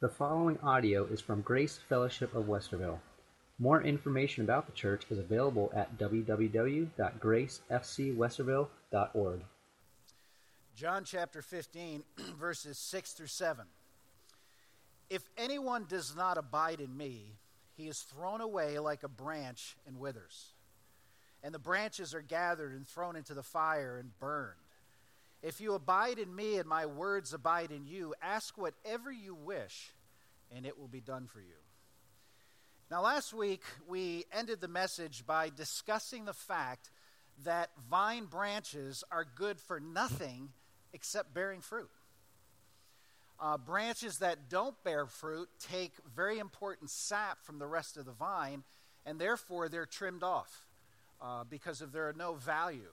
The following audio is from Grace Fellowship of Westerville. More information about the church is available at www.gracefcwesterville.org. John chapter 15, verses 6 through 7. If anyone does not abide in me, he is thrown away like a branch and withers. And the branches are gathered and thrown into the fire and burned. If you abide in me and my words abide in you, ask whatever you wish, and it will be done for you. Now, last week we ended the message by discussing the fact that vine branches are good for nothing except bearing fruit. Uh, branches that don't bear fruit take very important sap from the rest of the vine, and therefore they're trimmed off uh, because of their no value.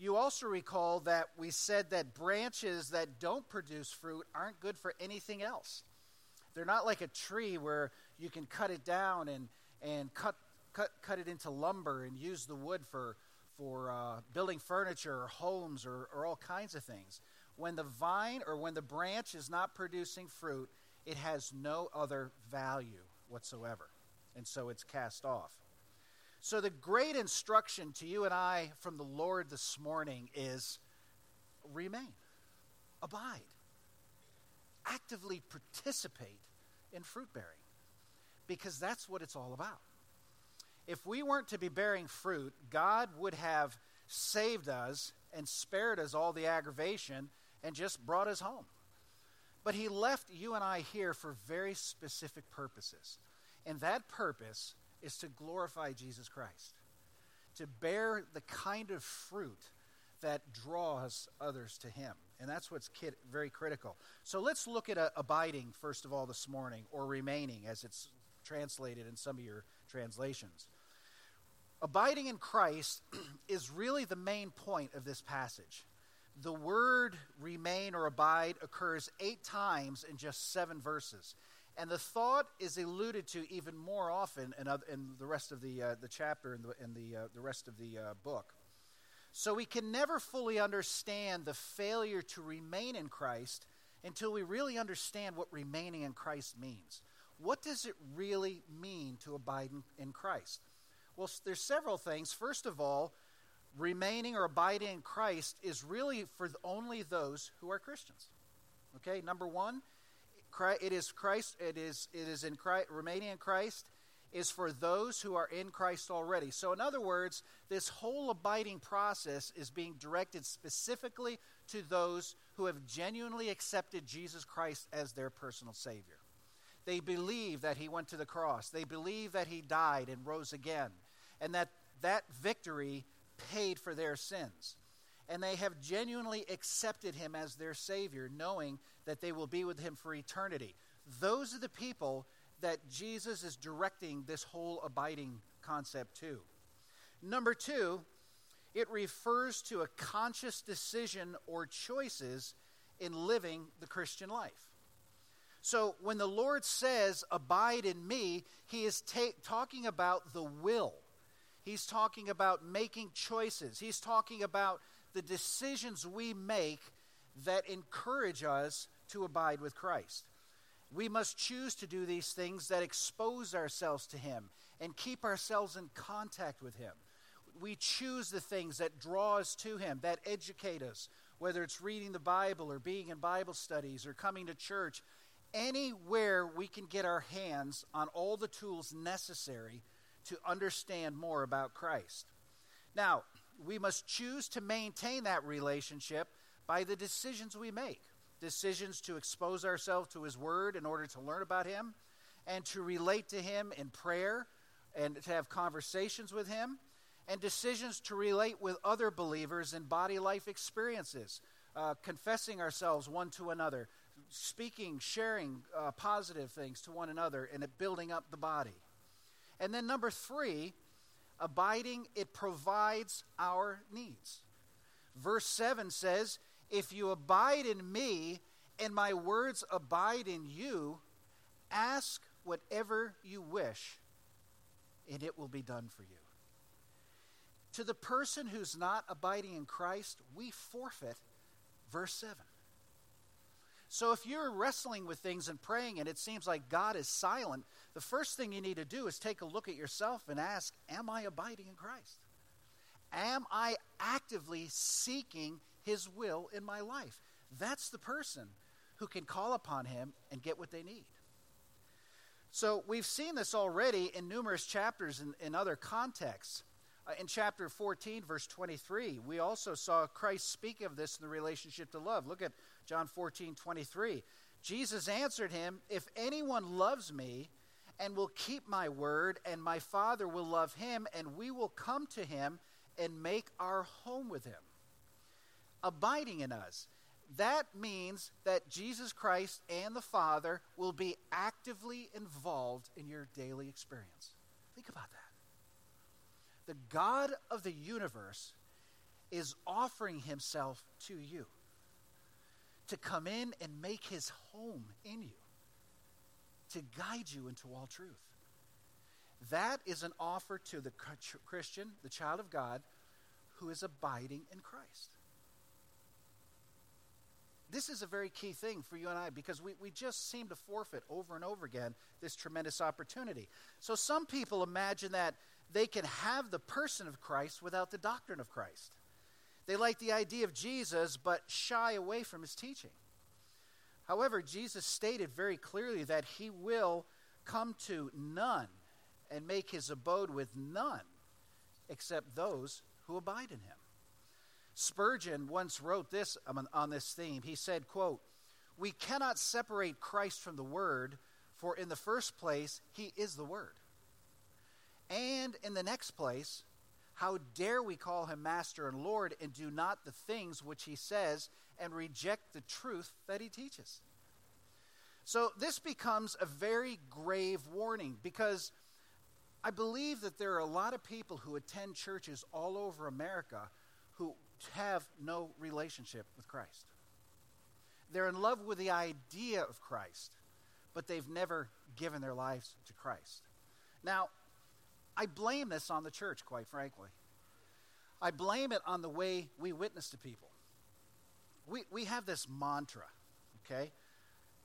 You also recall that we said that branches that don't produce fruit aren't good for anything else. They're not like a tree where you can cut it down and, and cut, cut, cut it into lumber and use the wood for, for uh, building furniture or homes or, or all kinds of things. When the vine or when the branch is not producing fruit, it has no other value whatsoever. And so it's cast off. So, the great instruction to you and I from the Lord this morning is remain, abide, actively participate in fruit bearing, because that's what it's all about. If we weren't to be bearing fruit, God would have saved us and spared us all the aggravation and just brought us home. But He left you and I here for very specific purposes. And that purpose is to glorify Jesus Christ, to bear the kind of fruit that draws others to Him. And that's what's kid, very critical. So let's look at uh, abiding, first of all, this morning, or remaining, as it's translated in some of your translations. Abiding in Christ is really the main point of this passage. The word remain or abide occurs eight times in just seven verses. And the thought is alluded to even more often in, other, in the rest of the, uh, the chapter and the, in the, uh, the rest of the uh, book. So we can never fully understand the failure to remain in Christ until we really understand what remaining in Christ means. What does it really mean to abide in, in Christ? Well, there's several things. First of all, remaining or abiding in Christ is really for only those who are Christians. Okay, number one, it is Christ, it is, it is in Christ, remaining in Christ is for those who are in Christ already. So, in other words, this whole abiding process is being directed specifically to those who have genuinely accepted Jesus Christ as their personal Savior. They believe that He went to the cross, they believe that He died and rose again, and that that victory paid for their sins and they have genuinely accepted him as their Savior, knowing that they will be with him for eternity. Those are the people that Jesus is directing this whole abiding concept to. Number two, it refers to a conscious decision or choices in living the Christian life. So when the Lord says, Abide in me, he is ta- talking about the will. He's talking about making choices. He's talking about the decisions we make that encourage us to abide with Christ. We must choose to do these things that expose ourselves to Him and keep ourselves in contact with Him. We choose the things that draw us to Him, that educate us, whether it's reading the Bible or being in Bible studies or coming to church. Anywhere we can get our hands on all the tools necessary to understand more about Christ. Now, we must choose to maintain that relationship by the decisions we make decisions to expose ourselves to His Word in order to learn about Him and to relate to Him in prayer and to have conversations with Him, and decisions to relate with other believers in body life experiences, uh, confessing ourselves one to another, speaking, sharing uh, positive things to one another, and building up the body. And then, number three, abiding, it provides our needs. Verse 7 says, If you abide in me and my words abide in you, ask whatever you wish, and it will be done for you. To the person who's not abiding in Christ, we forfeit verse 7. So if you're wrestling with things and praying and it seems like God is silent, the first thing you need to do is take a look at yourself and ask, Am I abiding in Christ? Am I actively seeking His will in my life? That's the person who can call upon Him and get what they need. So we've seen this already in numerous chapters in, in other contexts. Uh, in chapter 14, verse 23, we also saw Christ speak of this in the relationship to love. Look at John 14, 23. Jesus answered him, If anyone loves me and will keep my word, and my Father will love him, and we will come to him and make our home with him. Abiding in us. That means that Jesus Christ and the Father will be actively involved in your daily experience. Think about that. The God of the universe is offering himself to you to come in and make his home in you, to guide you into all truth. That is an offer to the Christian, the child of God, who is abiding in Christ. This is a very key thing for you and I because we, we just seem to forfeit over and over again this tremendous opportunity. So some people imagine that they can have the person of Christ without the doctrine of Christ. They like the idea of Jesus, but shy away from his teaching. However, Jesus stated very clearly that he will come to none and make his abode with none except those who abide in him. Spurgeon once wrote this um, on this theme. He said, quote, "We cannot separate Christ from the word, for in the first place he is the word. And in the next place, how dare we call him Master and Lord and do not the things which he says and reject the truth that he teaches? So, this becomes a very grave warning because I believe that there are a lot of people who attend churches all over America who have no relationship with Christ. They're in love with the idea of Christ, but they've never given their lives to Christ. Now, I blame this on the church, quite frankly. I blame it on the way we witness to people. We, we have this mantra, okay?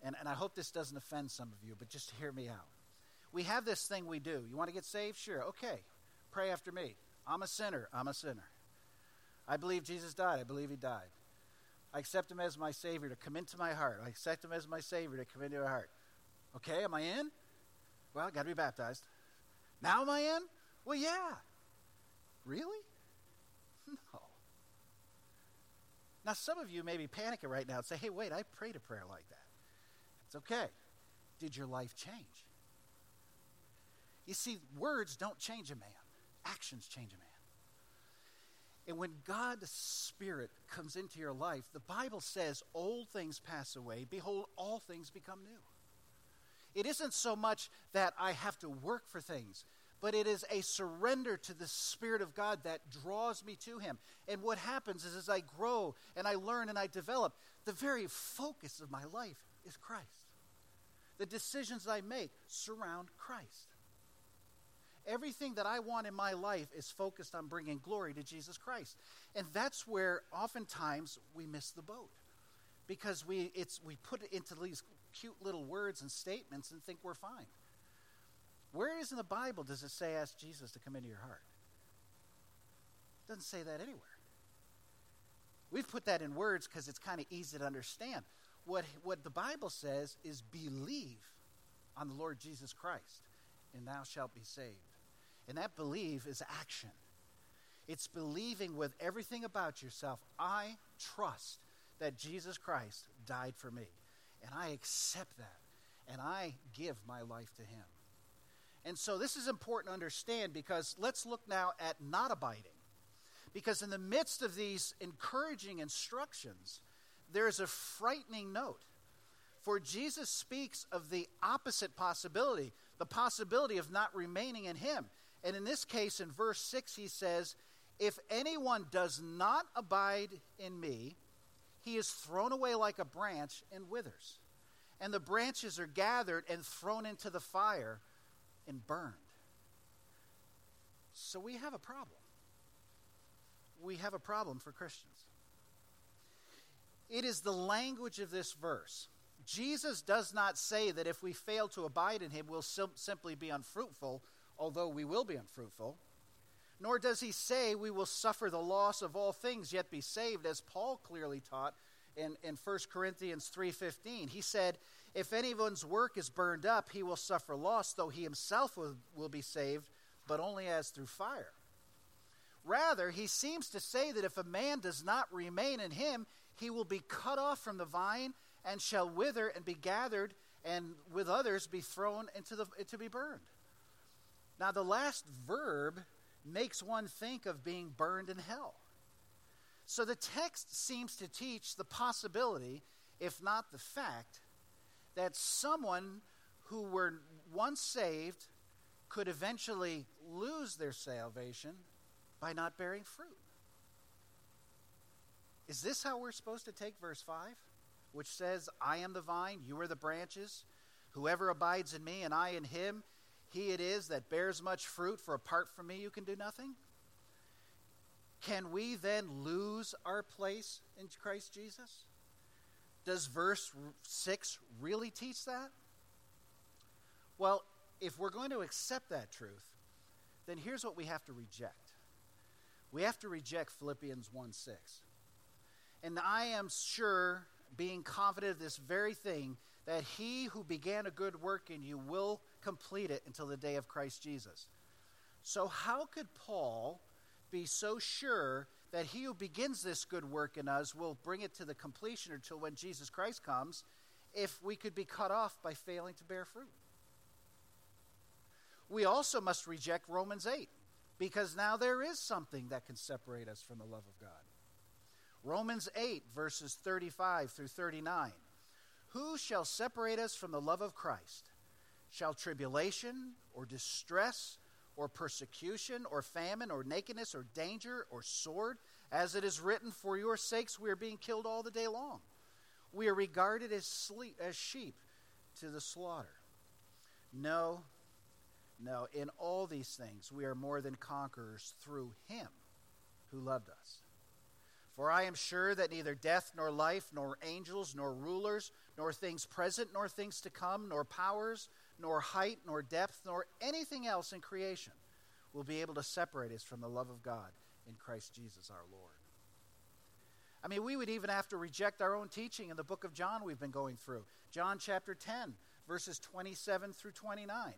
And, and I hope this doesn't offend some of you, but just hear me out. We have this thing we do. You want to get saved? Sure. Okay. Pray after me. I'm a sinner. I'm a sinner. I believe Jesus died. I believe he died. I accept him as my Savior to come into my heart. I accept him as my Savior to come into my heart. Okay, am I in? Well, I got to be baptized. Now am I in? Well, yeah. Really? No. Now, some of you may be panicking right now and say, hey, wait, I prayed a prayer like that. It's okay. Did your life change? You see, words don't change a man, actions change a man. And when God's Spirit comes into your life, the Bible says, Old things pass away. Behold, all things become new. It isn't so much that I have to work for things, but it is a surrender to the Spirit of God that draws me to Him. And what happens is as I grow and I learn and I develop, the very focus of my life is Christ. The decisions I make surround Christ. Everything that I want in my life is focused on bringing glory to Jesus Christ. And that's where oftentimes we miss the boat. Because we, it's, we put it into these cute little words and statements and think we're fine. Where is in the Bible does it say ask Jesus to come into your heart? It doesn't say that anywhere. We've put that in words because it's kind of easy to understand. What, what the Bible says is believe on the Lord Jesus Christ, and thou shalt be saved. And that believe is action. It's believing with everything about yourself. I trust that Jesus Christ died for me. And I accept that. And I give my life to him. And so this is important to understand because let's look now at not abiding. Because in the midst of these encouraging instructions, there's a frightening note. For Jesus speaks of the opposite possibility, the possibility of not remaining in him. And in this case, in verse 6, he says, If anyone does not abide in me, he is thrown away like a branch and withers. And the branches are gathered and thrown into the fire and burned. So we have a problem. We have a problem for Christians. It is the language of this verse Jesus does not say that if we fail to abide in him, we'll sim- simply be unfruitful, although we will be unfruitful. Nor does he say we will suffer the loss of all things yet be saved, as Paul clearly taught in, in 1 Corinthians 3.15. He said, if anyone's work is burned up, he will suffer loss, though he himself will, will be saved, but only as through fire. Rather, he seems to say that if a man does not remain in him, he will be cut off from the vine and shall wither and be gathered and with others be thrown into the to be burned. Now the last verb makes one think of being burned in hell. So the text seems to teach the possibility, if not the fact, that someone who were once saved could eventually lose their salvation by not bearing fruit. Is this how we're supposed to take verse 5, which says, I am the vine, you are the branches? Whoever abides in me and I in him, he it is that bears much fruit, for apart from me you can do nothing? Can we then lose our place in Christ Jesus? Does verse 6 really teach that? Well, if we're going to accept that truth, then here's what we have to reject. We have to reject Philippians 1 6. And I am sure, being confident of this very thing, that he who began a good work in you will complete it until the day of Christ Jesus. So, how could Paul be so sure that he who begins this good work in us will bring it to the completion until when Jesus Christ comes if we could be cut off by failing to bear fruit. We also must reject Romans 8 because now there is something that can separate us from the love of God. Romans 8, verses 35 through 39. Who shall separate us from the love of Christ? Shall tribulation or distress or persecution, or famine, or nakedness, or danger, or sword. As it is written, For your sakes we are being killed all the day long. We are regarded as, sleep, as sheep to the slaughter. No, no, in all these things we are more than conquerors through him who loved us. For I am sure that neither death, nor life, nor angels, nor rulers, nor things present, nor things to come, nor powers, nor height, nor depth, nor anything else in creation will be able to separate us from the love of God in Christ Jesus our Lord. I mean, we would even have to reject our own teaching in the book of John we've been going through. John chapter 10, verses 27 through 29.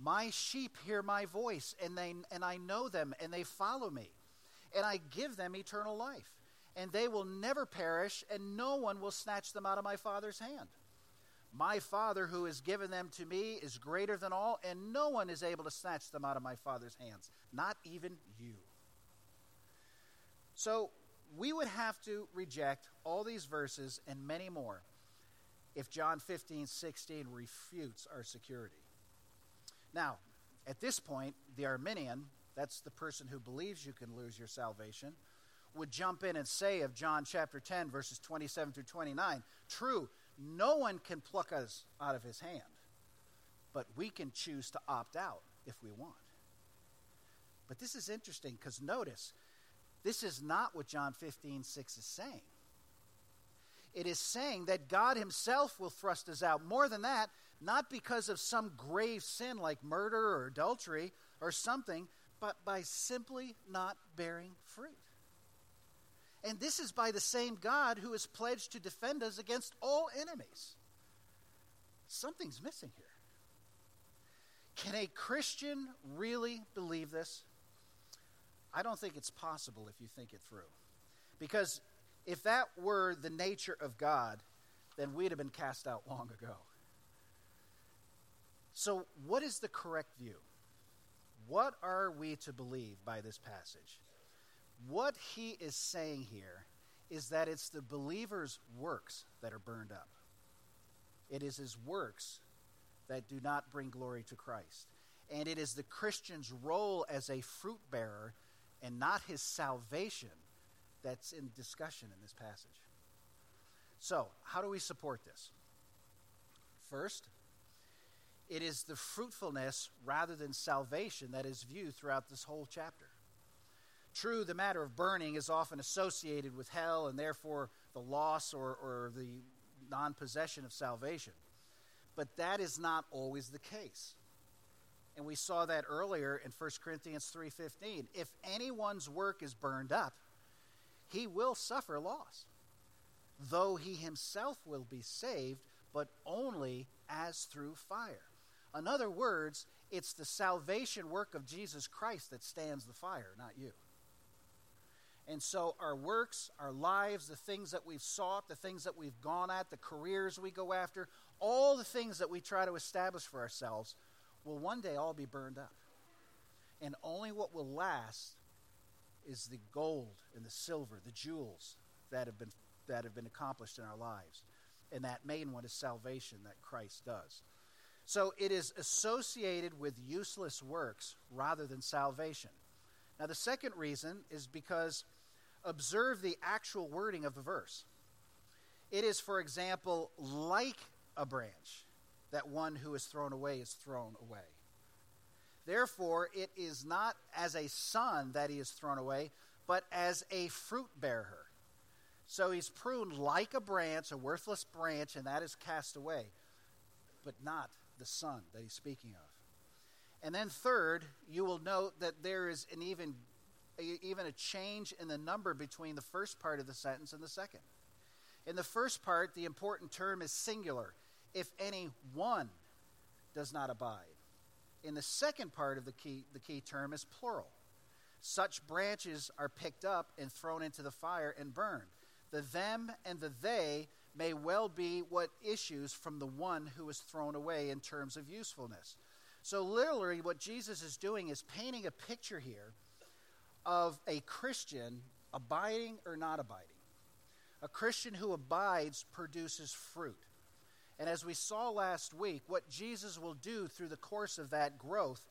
My sheep hear my voice, and, they, and I know them, and they follow me. And I give them eternal life. And they will never perish, and no one will snatch them out of my Father's hand. My Father who has given them to me is greater than all, and no one is able to snatch them out of my Father's hands, not even you. So we would have to reject all these verses and many more if John 15, 16 refutes our security. Now, at this point, the Arminian, that's the person who believes you can lose your salvation, would jump in and say of John chapter 10, verses 27 through 29, true, no one can pluck us out of his hand, but we can choose to opt out if we want. But this is interesting because notice, this is not what John 15, 6 is saying. It is saying that God Himself will thrust us out. More than that, not because of some grave sin like murder or adultery or something, but by simply not bearing fruit. And this is by the same God who is pledged to defend us against all enemies. Something's missing here. Can a Christian really believe this? I don't think it's possible if you think it through. Because if that were the nature of God, then we'd have been cast out long ago. So, what is the correct view? What are we to believe by this passage? What he is saying here is that it's the believer's works that are burned up. It is his works that do not bring glory to Christ. And it is the Christian's role as a fruit bearer and not his salvation that's in discussion in this passage. So, how do we support this? First, it is the fruitfulness rather than salvation that is viewed throughout this whole chapter. True, the matter of burning is often associated with hell and therefore the loss or, or the non possession of salvation. But that is not always the case. And we saw that earlier in 1 Corinthians 3:15. If anyone's work is burned up, he will suffer loss, though he himself will be saved, but only as through fire. In other words, it's the salvation work of Jesus Christ that stands the fire, not you. And so our works, our lives, the things that we've sought, the things that we've gone at, the careers we go after, all the things that we try to establish for ourselves will one day all be burned up. And only what will last is the gold and the silver, the jewels that have been that have been accomplished in our lives. And that main one is salvation that Christ does. So it is associated with useless works rather than salvation. Now, the second reason is because observe the actual wording of the verse. It is, for example, like a branch that one who is thrown away is thrown away. Therefore, it is not as a son that he is thrown away, but as a fruit bearer. So he's pruned like a branch, a worthless branch, and that is cast away, but not the son that he's speaking of. And then, third, you will note that there is an even, even a change in the number between the first part of the sentence and the second. In the first part, the important term is singular if any one does not abide. In the second part of the key, the key term is plural. Such branches are picked up and thrown into the fire and burned. The them and the they may well be what issues from the one who is thrown away in terms of usefulness. So, literally, what Jesus is doing is painting a picture here of a Christian abiding or not abiding. A Christian who abides produces fruit. And as we saw last week, what Jesus will do through the course of that growth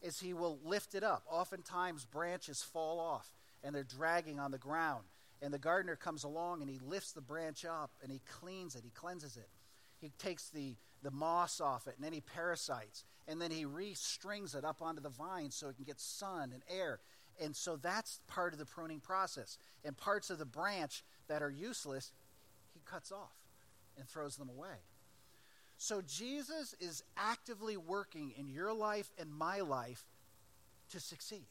is he will lift it up. Oftentimes, branches fall off and they're dragging on the ground. And the gardener comes along and he lifts the branch up and he cleans it, he cleanses it. He takes the, the moss off it and any parasites, and then he restrings it up onto the vine so it can get sun and air. And so that's part of the pruning process. And parts of the branch that are useless, he cuts off and throws them away. So Jesus is actively working in your life and my life to succeed.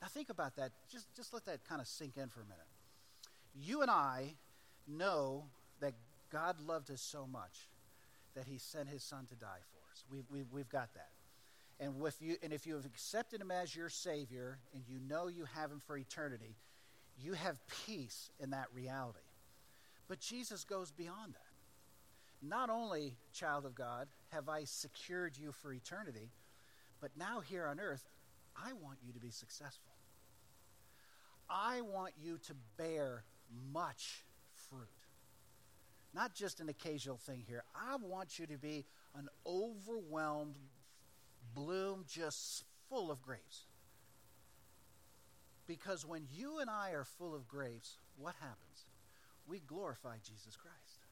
Now think about that. Just, just let that kind of sink in for a minute. You and I know that God loved us so much that he sent his son to die for us. We've, we've, we've got that. And, with you, and if you have accepted him as your Savior and you know you have him for eternity, you have peace in that reality. But Jesus goes beyond that. Not only, child of God, have I secured you for eternity, but now here on earth, I want you to be successful. I want you to bear much fruit. Not just an occasional thing here. I want you to be an overwhelmed bloom just full of grapes. Because when you and I are full of grapes, what happens? We glorify Jesus Christ.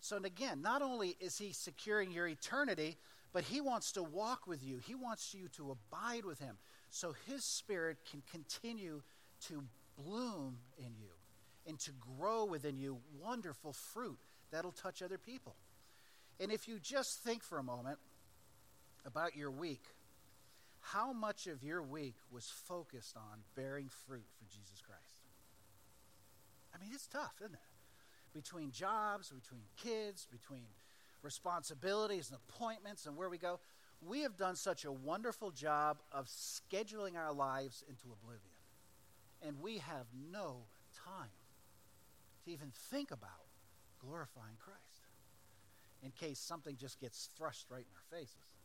So, and again, not only is he securing your eternity, but he wants to walk with you. He wants you to abide with him so his spirit can continue to bloom in you and to grow within you wonderful fruit that'll touch other people. And if you just think for a moment about your week, how much of your week was focused on bearing fruit for Jesus Christ? I mean, it's tough, isn't it? between jobs, between kids, between responsibilities and appointments and where we go. We have done such a wonderful job of scheduling our lives into oblivion. And we have no time to even think about glorifying Christ in case something just gets thrust right in our faces?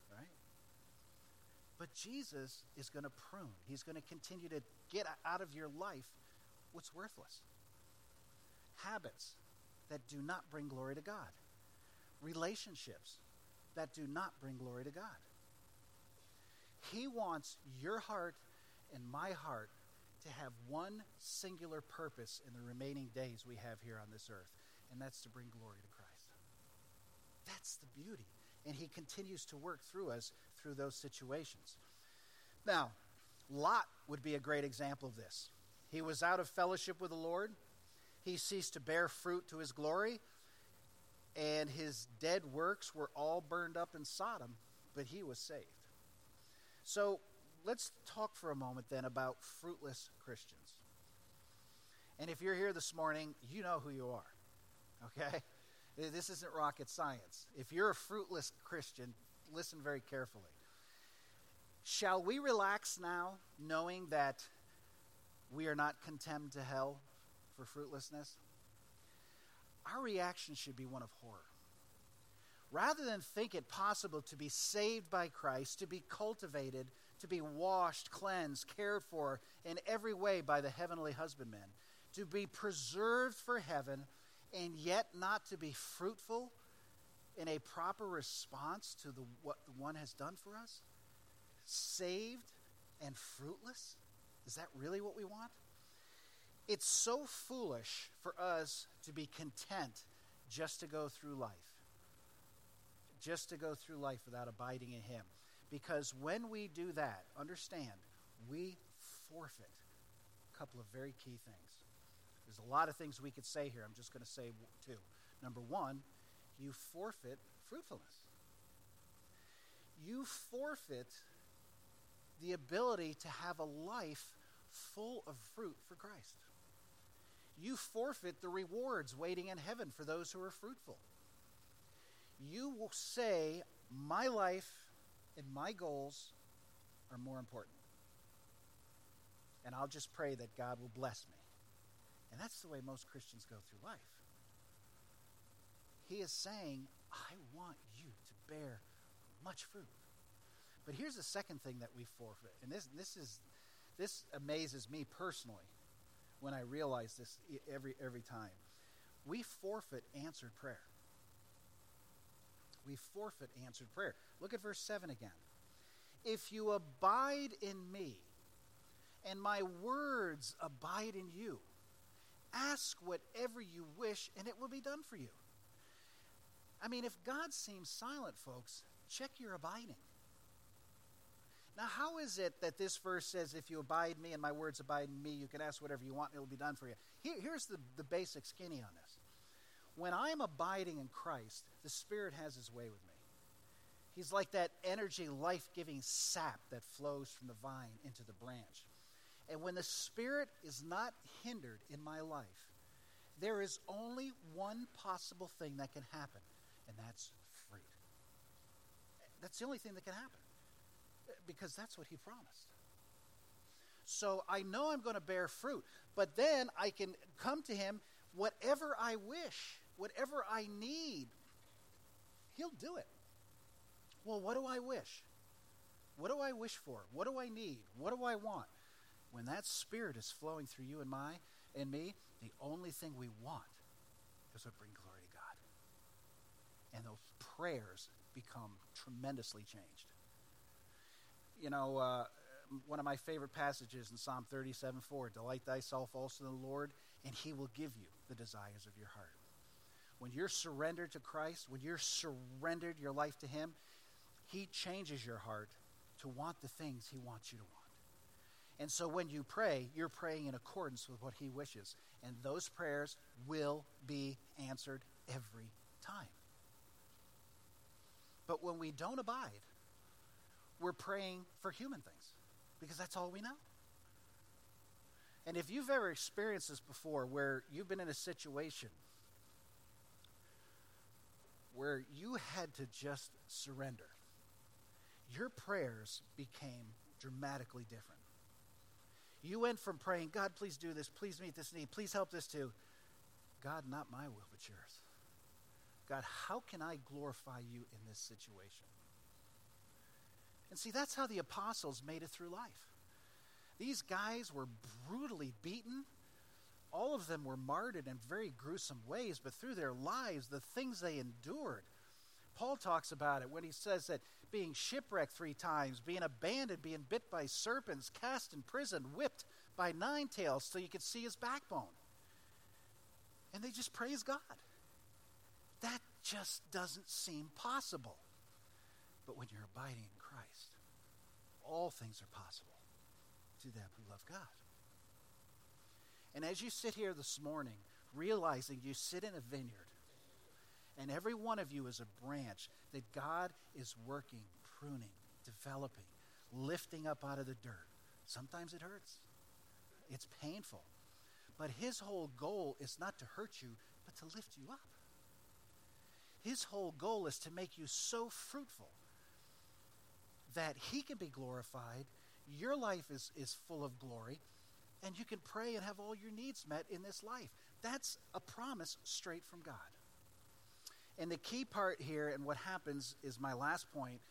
But Jesus is going to prune. He's going to continue to get out of your life what's worthless. Habits, that do not bring glory to God, relationships that do not bring glory to God. He wants your heart and my heart to have one singular purpose in the remaining days we have here on this earth, and that's to bring glory to Christ. That's the beauty. And he continues to work through us through those situations. Now, Lot would be a great example of this. He was out of fellowship with the Lord. he ceased to bear fruit to his glory, and his dead works were all burned up in Sodom, but he was saved. So let's talk for a moment then about fruitless Christians. And if you're here this morning, you know who you are. Okay? This isn't rocket science. If you're a fruitless Christian, listen very carefully. Shall we relax now, knowing that we are not condemned to hell for fruitlessness? Our reaction should be one of horror. Rather than think it possible to be saved by Christ, to be cultivated, to be washed, cleansed, cared for in every way by the heavenly husbandman, to be preserved for heaven, and yet not to be fruitful in a proper response to the, what the one has done for us? Saved and fruitless? Is that really what we want? It's so foolish for us to be content just to go through life, just to go through life without abiding in Him. Because when we do that, understand, we forfeit a couple of very key things. There's a lot of things we could say here. I'm just going to say two. Number one, you forfeit fruitfulness. You forfeit the ability to have a life full of fruit for Christ. You forfeit the rewards waiting in heaven for those who are fruitful. You will say, My life and my goals are more important. And I'll just pray that God will bless me. And that's the way most Christians go through life. He is saying, I want you to bear much fruit. But here's the second thing that we forfeit. And this, this, is, this amazes me personally when I realize this every, every time. We forfeit answered prayer. We forfeit answered prayer. Look at verse 7 again. If you abide in me, and my words abide in you, ask whatever you wish, and it will be done for you. I mean, if God seems silent, folks, check your abiding. Now, how is it that this verse says, If you abide me and my words abide in me, you can ask whatever you want and it will be done for you? Here, here's the, the basic skinny on this. When I'm abiding in Christ, the Spirit has his way with me. He's like that energy, life giving sap that flows from the vine into the branch. And when the Spirit is not hindered in my life, there is only one possible thing that can happen, and that's fruit. That's the only thing that can happen because that's what he promised. So I know I'm going to bear fruit, but then I can come to him, whatever I wish, whatever I need, he'll do it. Well, what do I wish? What do I wish for? What do I need? What do I want? When that spirit is flowing through you and my and me, the only thing we want is what bring glory. And those prayers become tremendously changed you know, uh, one of my favorite passages in Psalm 37 4 Delight thyself also in the Lord, and he will give you the desires of your heart. When you're surrendered to Christ, when you're surrendered your life to him, he changes your heart to want the things he wants you to want. And so when you pray, you're praying in accordance with what he wishes. And those prayers will be answered every time. But when we don't abide, we're praying for human things because that's all we know. And if you've ever experienced this before, where you've been in a situation where you had to just surrender, your prayers became dramatically different. You went from praying, God, please do this, please meet this need, please help this too. God, not my will, but yours. God, how can I glorify you in this situation? And see, that's how the apostles made it through life. These guys were brutally beaten. All of them were martyred in very gruesome ways, but through their lives, the things they endured. Paul talks about it when he says that being shipwrecked three times, being abandoned, being bit by serpents, cast in prison, whipped by nine tails so you could see his backbone. And they just praise God. That just doesn't seem possible. But when you're abiding in Christ, all things are possible to them who love God. And as you sit here this morning, realizing you sit in a vineyard and every one of you is a branch that God is working, pruning, developing, lifting up out of the dirt. Sometimes it hurts, it's painful. But his whole goal is not to hurt you, but to lift you up. His whole goal is to make you so fruitful that he can be glorified, your life is, is full of glory, and you can pray and have all your needs met in this life. That's a promise straight from God. And the key part here, and what happens is my last point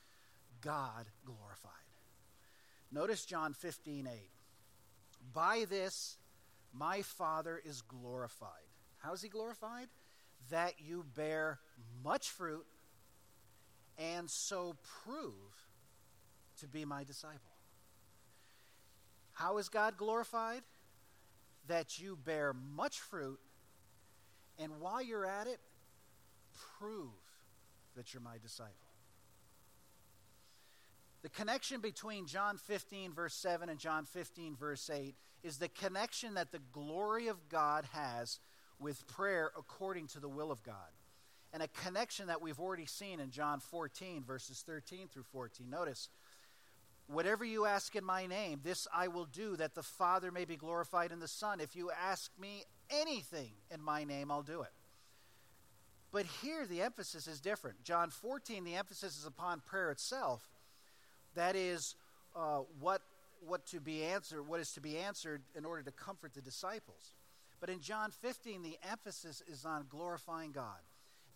God glorified. Notice John 15, 8. By this, my Father is glorified. How is he glorified? That you bear much fruit and so prove to be my disciple. How is God glorified? That you bear much fruit, and while you're at it, prove that you're my disciple. The connection between John 15, verse 7, and John 15, verse 8 is the connection that the glory of God has with prayer according to the will of God. And a connection that we've already seen in John 14, verses 13 through 14. Notice, whatever you ask in my name, this I will do, that the Father may be glorified in the Son. If you ask me anything in my name, I'll do it. But here the emphasis is different. John 14, the emphasis is upon prayer itself. That is uh, what, what to be answered, what is to be answered in order to comfort the disciples. But in John 15, the emphasis is on glorifying God.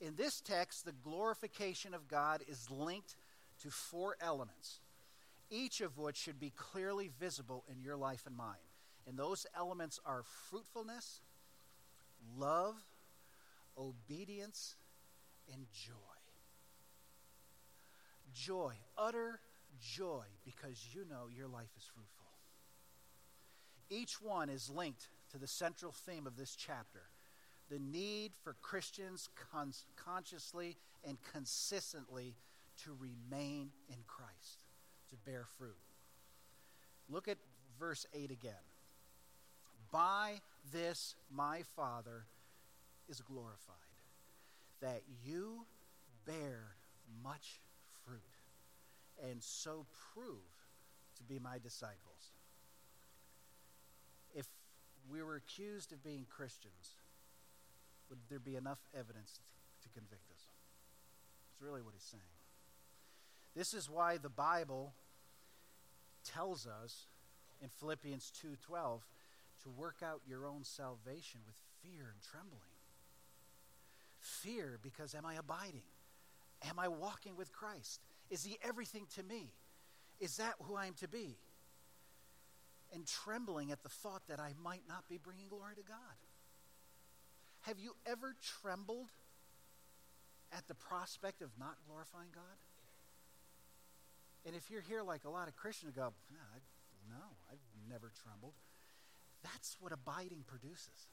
In this text, the glorification of God is linked to four elements, each of which should be clearly visible in your life and mine. And those elements are fruitfulness, love, obedience, and joy. Joy, utter joy, because you know your life is fruitful. Each one is linked to the central theme of this chapter the need for Christians con- consciously and consistently to remain in Christ, to bear fruit. Look at verse 8 again. By this my Father is glorified, that you bear much fruit, and so prove to be my disciples. If we were accused of being Christians, would there be enough evidence to convict us? That's really what he's saying. This is why the Bible tells us in Philippians 2:12 to work out your own salvation with fear and trembling. Fear because am I abiding? Am I walking with Christ? Is he everything to me? Is that who I am to be? And trembling at the thought that I might not be bringing glory to God. Have you ever trembled at the prospect of not glorifying God? And if you're here like a lot of Christians go, no, I've never trembled. That's what abiding produces.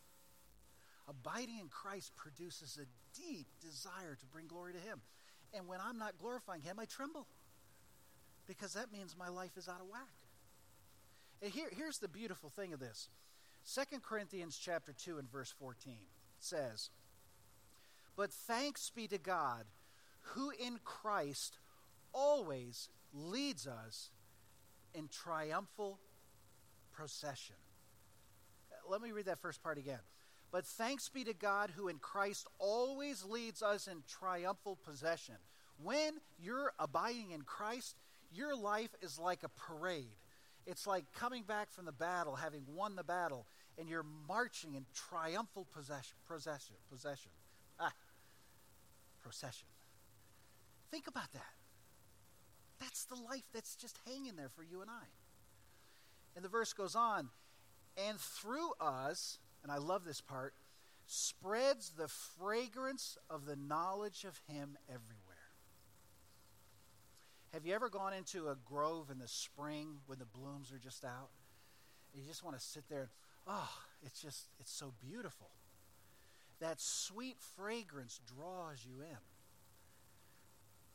Abiding in Christ produces a deep desire to bring glory to Him. And when I'm not glorifying Him, I tremble because that means my life is out of whack. And here, here's the beautiful thing of this. 2 Corinthians chapter 2 and verse 14 says, But thanks be to God, who in Christ always leads us in triumphal procession. Let me read that first part again. But thanks be to God who in Christ always leads us in triumphal possession. When you're abiding in Christ, your life is like a parade. It's like coming back from the battle, having won the battle, and you're marching in triumphal possession. Possession. Possession. Ah, procession. Think about that. That's the life that's just hanging there for you and I. And the verse goes on, and through us, and I love this part, spreads the fragrance of the knowledge of Him everywhere. Have you ever gone into a grove in the spring when the blooms are just out? And You just want to sit there and, oh, it's just, it's so beautiful. That sweet fragrance draws you in.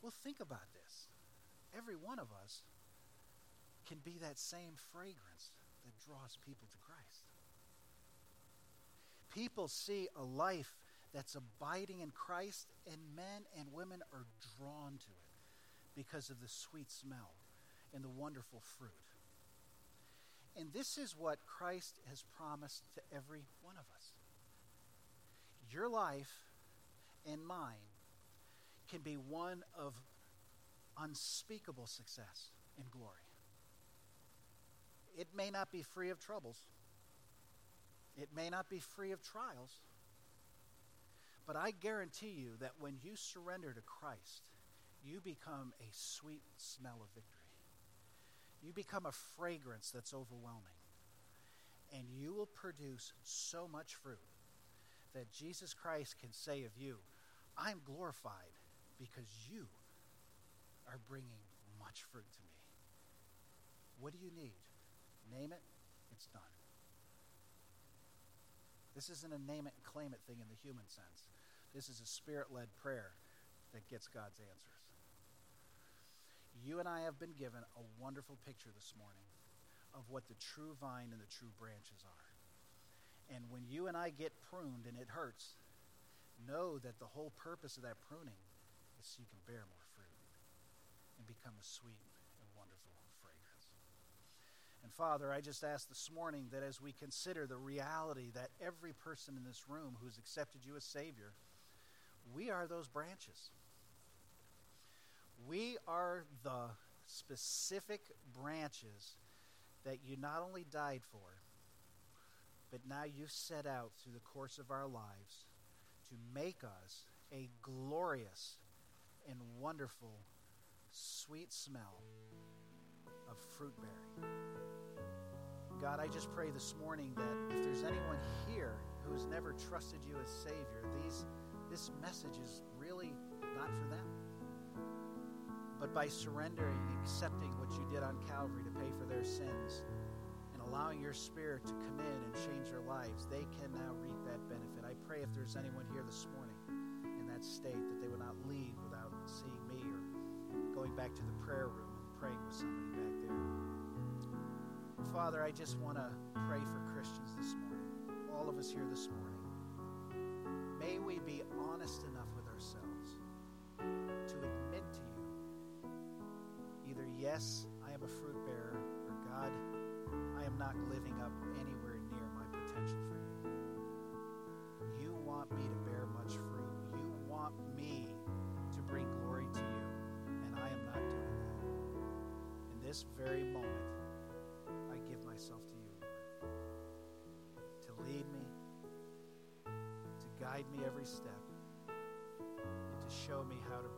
Well, think about this. Every one of us can be that same fragrance that draws people to Christ. people see a life that's abiding in Christ, and men and women are drawn to it because of the sweet smell and the wonderful fruit. And this is what Christ has promised to every one of us. Your life and mine can be one of unspeakable success and glory. It may not be free of troubles, it may not be free of trials, but I guarantee you that when you surrender to Christ, you become a sweet smell of victory. You become a fragrance that's overwhelming. And you will produce so much fruit that Jesus Christ can say of you, I'm glorified because you are bringing much fruit to me. What do you need? Name it, it's done. This isn't a name it and claim it thing in the human sense. This is a spirit led prayer that gets God's answers. You and I have been given a wonderful picture this morning of what the true vine and the true branches are. And when you and I get pruned and it hurts, know that the whole purpose of that pruning is so you can bear more fruit and become a sweet and wonderful fragrance. And Father, I just ask this morning that as we consider the reality that every person in this room who's accepted you as Savior, we are those branches. We are the specific branches that you not only died for, but now you've set out through the course of our lives to make us a glorious and wonderful, sweet smell of fruit bearing. God, I just pray this morning that if there's anyone here who has never trusted you as Savior, these, this message is really not for them. But by surrendering and accepting what you did on Calvary to pay for their sins and allowing your Spirit to come in and change their lives, they can now reap that benefit. I pray if there's anyone here this morning in that state that they would not leave without seeing me or going back to the prayer room and praying with somebody back there. Father, I just want to pray for Christians this morning, all of us here this morning. May we be honest enough with ourselves yes, I am a fruit bearer, or God, I am not living up anywhere near my potential for you. You want me to bear much fruit. You want me to bring glory to you, and I am not doing that. In this very moment, I give myself to you, Lord, to lead me, to guide me every step, and to show me how to